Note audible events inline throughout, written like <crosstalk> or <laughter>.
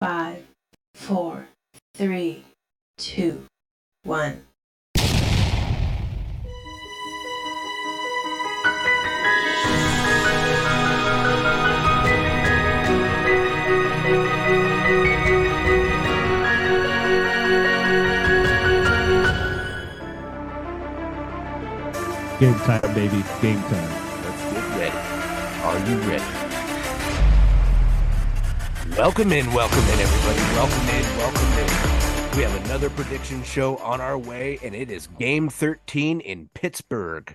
Five, four, three, two, one. Game time, baby. Game time. Let's get ready. Are you ready? Welcome in, welcome in, everybody. Welcome in, welcome in. We have another prediction show on our way, and it is game 13 in Pittsburgh.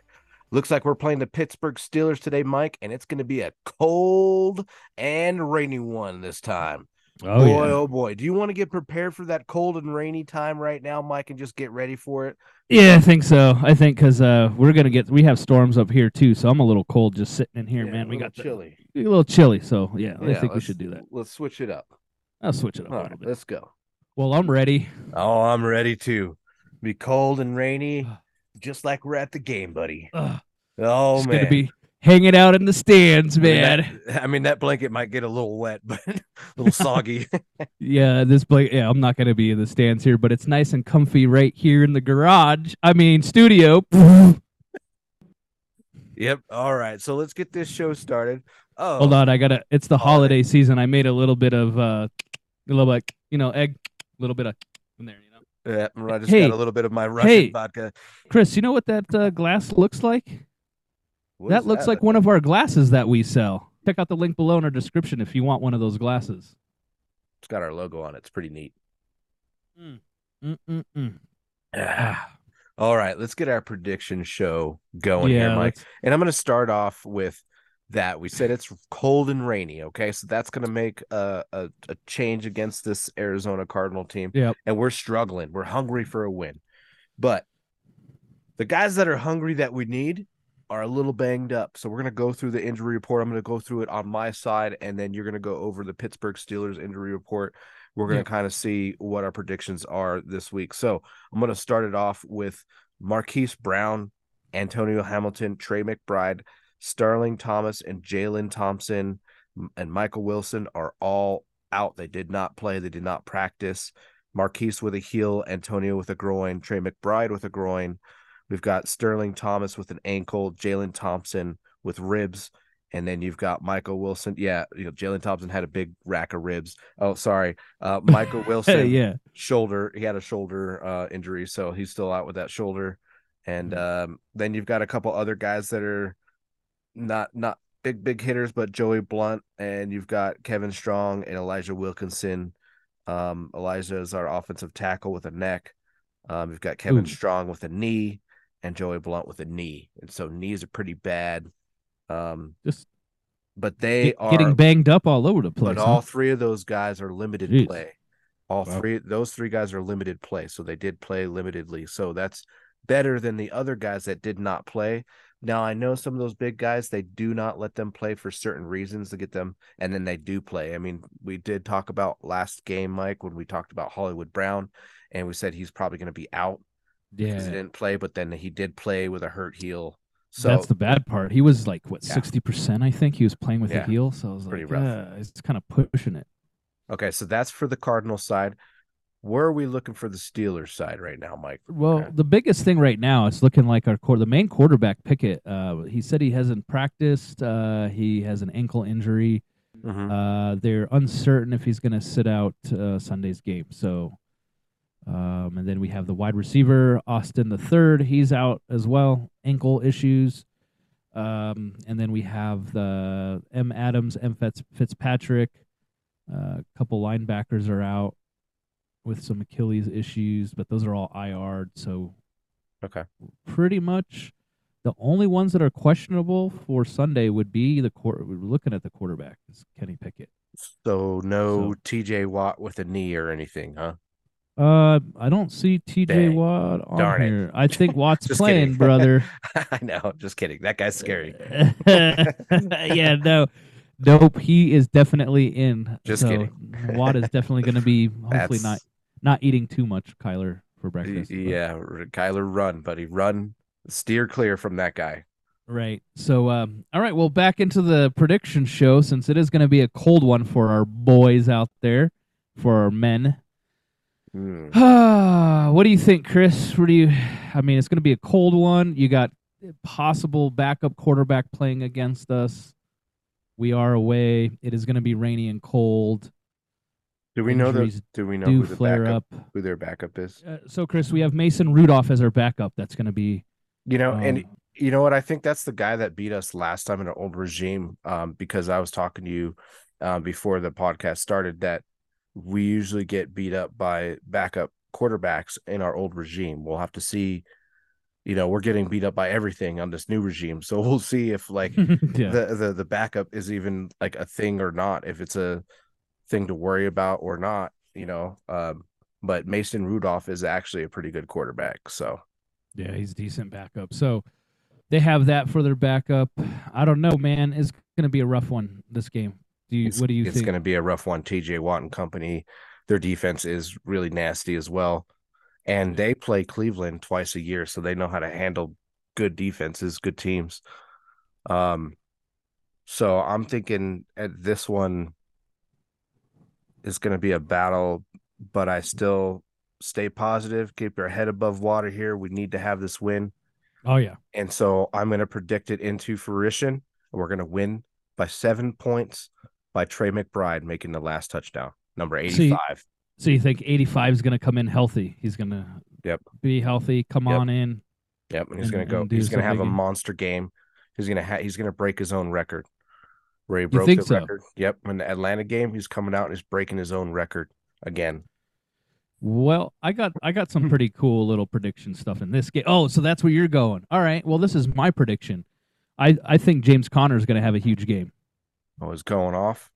Looks like we're playing the Pittsburgh Steelers today, Mike, and it's going to be a cold and rainy one this time. Oh boy, yeah. oh boy. Do you want to get prepared for that cold and rainy time right now, Mike, and just get ready for it? Yeah, I think so. I think because uh, we're gonna get we have storms up here too, so I'm a little cold just sitting in here, Yeah, man. We little got the- chilly. a little chilly, so yeah, I think we should do that. Let's switch it up. I'll switch it up All a right, bit. let's go. Well, I'm ready. Oh, I'm ready to be cold and rainy, <sighs> just like we're at the game, buddy. Ugh, Oh it's man, gonna be hanging out in the stands, I mean, man. that- <laughs> I mean, that blanket might get a little wet, <laughs> but a little soggy. <laughs> Yeah, this blanket. Yeah, I'm not gonna be in the stands here, but it's nice and comfy right here in the garage. I mean, studio. yep. All right, so let's get this show started. Oh, Hold on, I gotta. It's the Holiday. holiday season. I made a little bit of uh, a little bit, you know, egg, a little bit of in there, you know. Yeah, I just Hey, got a little bit of my Russian hey. vodka. Chris, you know what that uh, glass looks like? What that is looks like one of our glasses that we sell. Check out the link below in our description if you want one of those glasses. It's got our logo on it. It's pretty neat. Mm. Mm-mm-mm. <sighs> All right, let's get our prediction show going here, Mike. let's- And I'm going to start off with that. We said it's cold and rainy. Okay. So that's going to make a, a, a change against this Arizona Cardinal team. Yep. And we're struggling. We're hungry for a win. But the guys that are hungry that we need are a little banged up. So we're going to go through the injury report. I'm going to go through it on my side. And then you're going to go over the Pittsburgh Steelers injury report. We're going to Yep. kind of see what our predictions are this week. So I'm going to start it off with Marquise Brown, Antonio Hamilton, Trey McBride, Starling Thomas, and Jalen Thompson and Michael Wilson are all out. They did not play, they did not practice. Marquise with a heel, Antonio with a groin, Trey McBride with a groin. We've got Starling Thomas with an ankle, Jalen Thompson with ribs, and then you've got Michael Wilson. Yeah, you know, Jalen Thompson had a big rack of ribs. Oh, sorry. Uh, <laughs> Michael Wilson yeah. shoulder. He had a shoulder uh, injury, so he's still out with that shoulder. And um, then you've got a couple other guys that are not not big big hitters, but Joey Blount, and you've got Kevin Strong and Elijah Wilkinson. Um, Elijah is our offensive tackle with a neck. Um, you've got Kevin Ooh. Strong with a knee, and Joey Blount with a knee, and so knees are pretty bad. Um, Just but they get- are getting banged up all over the place. but huh? all three of those guys are limited Jeez. play. All Wow. three those three guys are limited play, so they did play limitedly. So that's better than the other guys that did not play. Now I know some of those big guys they do not let them play for certain reasons to get them, and then they do play. I mean, we did talk about last game, Mike, when we talked about Hollywood Brown, and we said he's probably going to be out because he didn't play, but then he did play with a hurt heel. So That's the bad part. He was like what Yeah. sixty percent, I think. He was playing with Yeah. the heel, so I was Pretty like, rough. yeah, it's kind of pushing it. okay, so that's for the Cardinal side. Where are we looking for the Steelers side right now, Mike? Well, Okay. the biggest thing right now, it's looking like our core, the main quarterback Pickett. Uh, he said he hasn't practiced. Uh, he has an ankle injury. Mhm. Uh, they're uncertain if he's going to sit out uh, Sunday's game. So, um, and then we have the wide receiver Austin the third. He's out as well, ankle issues. Um, and then we have the M Adams, M Fitz, Fitzpatrick. A couple linebackers are out with some Achilles issues, but those are all IR. So Okay. pretty much the only ones that are questionable for Sunday would be the quarter. We're looking at the quarterback, is Kenny Pickett. So no So- TJ Watt with a knee or anything, huh? Uh, I don't see TJ Dang. Watt on Darn it. here. I think <laughs> Watt's Just playing, kidding. brother. <laughs> I know, just kidding. That guy's scary. <laughs> yeah, no, nope. He is definitely in. Just so kidding. Watt is definitely going to be hopefully not That's not eating too much Kyler for breakfast. yeah, Kyler run, buddy. Run. Steer clear from that guy. Right. So, um, all right. Well, back into the prediction show since it is going to be a cold one for our boys out there. for our men. Mm. <sighs> what do you think, Chris? What do you? I mean, it's going to be a cold one. You got possible backup quarterback playing against us. We are away. It is going to be rainy and cold. Do we know the do we know Do who the flare backup up. who their backup is? Uh, so, Chris, we have Mason Rudolph as our backup. That's going to be. You know, and um, you know what? I think that's the guy that beat us last time in an old regime. Um, because I was talking to you um before the podcast started that we usually get beat up by backup quarterbacks in our old regime. We'll have to see. You know, we're getting beat up by everything on this new regime, so <laughs> we'll see if like <laughs> yeah. the, the the backup is even like a thing or not. If it's a thing to worry about or not, you know. Um, but Mason Rudolph is actually a pretty good quarterback. So Yeah, he's decent backup. So they have that for their backup. I don't know, man. It's going to be a rough one this game. Do you? what do you think? it's think? going to be a rough one. TJ Watt and company, their defense is really nasty as well, and they play Cleveland twice a year, so they know how to handle good defenses, good teams. Um, so I'm thinking at this one is going to be a battle, but I still stay positive, keep your head above water here. We need to have this win. Oh yeah. And so I'm going to predict it into fruition. And we're going to win by seven points by Trey McBride making the last touchdown, number 85. So you think 85 is going to come in healthy? He's going to Yep. be healthy, come Yep. on in. Yep. And he's going to go, he's going to have a monster game. He's going to have, he's going to break his own record where he broke the so? record. Yep. In the Atlanta game, he's coming out and he's breaking his own record again. Well, I got I got some <laughs> pretty cool little prediction stuff in this game. Oh, so that's where you're going. All right. Well, this is my prediction. I I think James Conner is going to have a huge game. Oh, he's going off.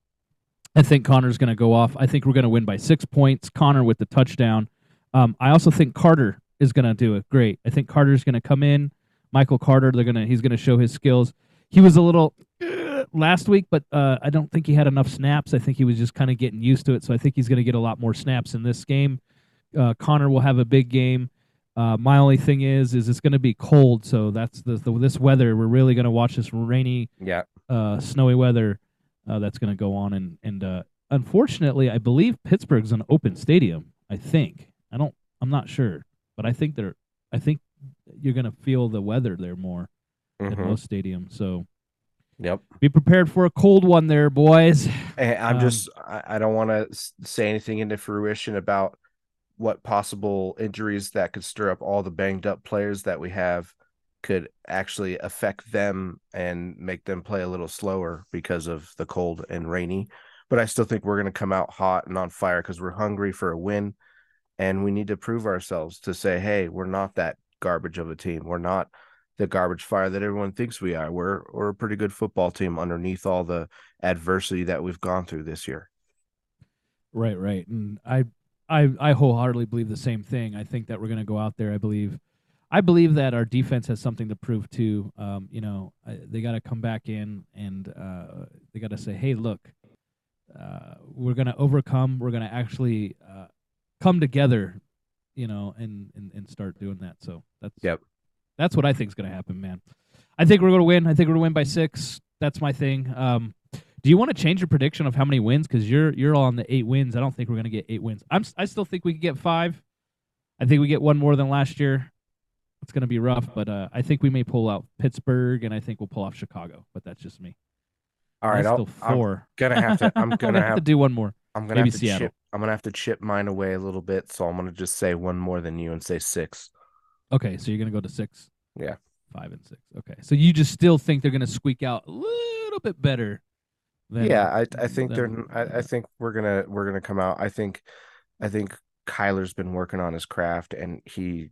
I think Conner's going to go off. I think we're going to win by six points. Conner with the touchdown. Um, I also think Carter is going to do it great. I think Carter's going to come in. Michael Carter, they're gonna he's going to show his skills. He was a little uh, last week, but uh, I don't think he had enough snaps. I think he was just kind of getting used to it. So I think he's going to get a lot more snaps in this game. Uh, Conner will have a big game. Uh, my only thing is, is it's going to be cold. So that's the, the this weather. We're really going to watch this rainy Yeah. uh, snowy weather uh, that's going to go on. And and uh, unfortunately, I believe Pittsburgh's an open stadium. I think I don't. I'm not sure, but I think they're. I think you're going to feel the weather there more than Mhm. most stadiums. So Yep. be prepared for a cold one there, boys. I'm Um, just I, I don't want to say anything into fruition about what possible injuries that could stir up all the banged up players that we have could actually affect them and make them play a little slower because of the cold and rainy. But I still think we're going to come out hot and on fire because we're hungry for a win and we need to prove ourselves to say, hey, we're not that garbage of a team. We're not the garbage fire that everyone thinks we are. We're we're a pretty good football team underneath all the adversity that we've gone through this year. Right, right. And I, I, I wholeheartedly believe the same thing. I think that we're going to go out there. I believe, I believe that our defense has something to prove too. Um, you know, I, they got to come back in and uh, they got to say, hey, look, uh, we're going to overcome. We're going to actually uh, come together, you know, and, and and start doing that. So that's Yep. That's what I think is going to happen, man. I think we're going to win. I think we're going to win by six. That's my thing. Um, do you want to change your prediction of how many wins? Because you're you're on the eight wins. I don't think we're going to get eight wins. I'm I still think we could get five. I think we get one more than last year. It's going to be rough, but uh, I think we may pull out Pittsburgh, and I think we'll pull off Chicago. But that's just me. All right, still I'm 4 gonna have to. I'm <laughs> gonna have to do one more. I'm gonna maybe have to Seattle. chip. I'm gonna have to chip mine away a little bit. So I'm gonna just say one more than you and say six. Okay, so you're going to go to six. Yeah. five and six. Okay, so you just still think they're going to squeak out a little bit better. Than, yeah, I I think they're. I, I think we're gonna we're gonna come out. I think, I think Kyler's been working on his craft and he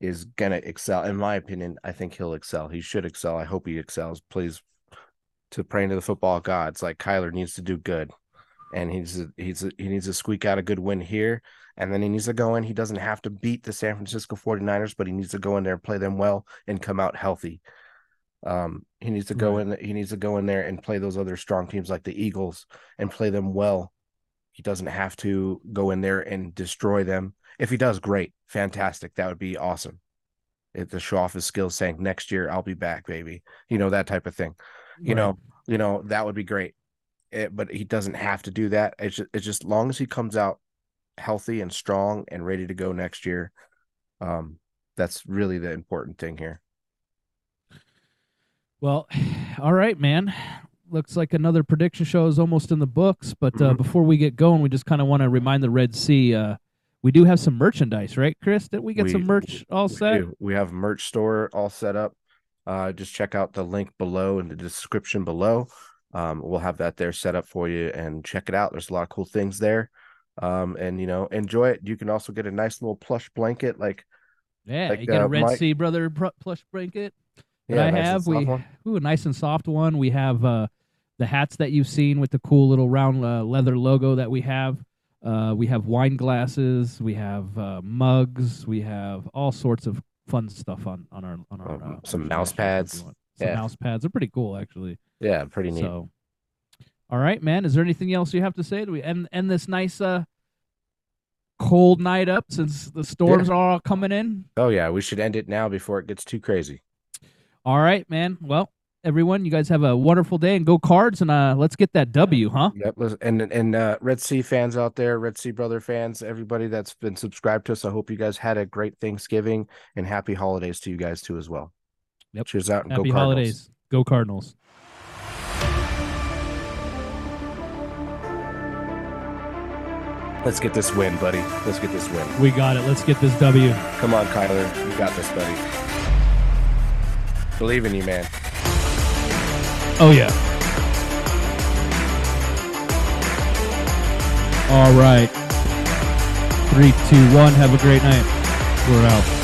is gonna excel. In my opinion, I think he'll excel. He should excel. I hope he excels. Please, to praying to the football gods, like Kyler needs to do good, and he's he's he needs to squeak out a good win here, and then he needs to go in. He doesn't have to beat the San Francisco 49ers, but he needs to go in there and play them well and come out healthy. Um, he needs to go Right. in. He needs to go in there and play those other strong teams like the Eagles and play them well. He doesn't have to go in there and destroy them. If he does, great, fantastic. That would be awesome. If to show off his skills, saying next year I'll be back, baby. You know that type of thing. You know, you know that would be great. it, but he doesn't have to do that. It's just, it's just long as he comes out healthy and strong and ready to go next year. Um, that's really the important thing here. Well, <sighs> all right, man. Looks like another prediction show is almost in the books. But uh, Mhm. before we get going, we just kind of want to remind the Red Sea. Uh, we do have some merchandise, right, Chris? Did we get We- some merch all We set? do. We have merch store all set up. Uh, just check out the link below in the description below. Um, we'll have that there set up for you and check it out. There's a lot of cool things there. Um, and you know, enjoy it. You can also get a nice little plush blanket, like Yeah, like, you get a uh, Red Mike- Sea brother plush blanket. yeah, I nice and have. soft We one. ooh, a nice and soft one. We have uh, the hats that you've seen with the cool little round uh, leather logo that we have. Uh, we have wine glasses. We have uh, mugs. We have all sorts of fun stuff on on our on our Um, uh, some mouse pads. Some Yeah. mouse pads. They're pretty cool, actually. yeah, pretty neat. So, all right, man. Is there anything else you have to say? Do we end end this nice uh cold night up since the storms are all coming in? Oh yeah, we should end it now before it gets too crazy. All right, man. Well, everyone, you guys have a wonderful day and go cards and uh let's get that W, huh? Yep. And and uh, Red Sea fans out there, Red Sea brother fans, everybody that's been subscribed to us, I hope you guys had a great Thanksgiving and happy holidays to you guys too as well. Yep. Cheers out and Happy go Cardinals. holidays. Go Cardinals. Let's get this win, buddy. Let's get this win. We got it. Let's get this W. Come on, Kyler. You got this, buddy. Believe in you, man. Oh yeah. All right. Three, two, one. Have a great night. We're out.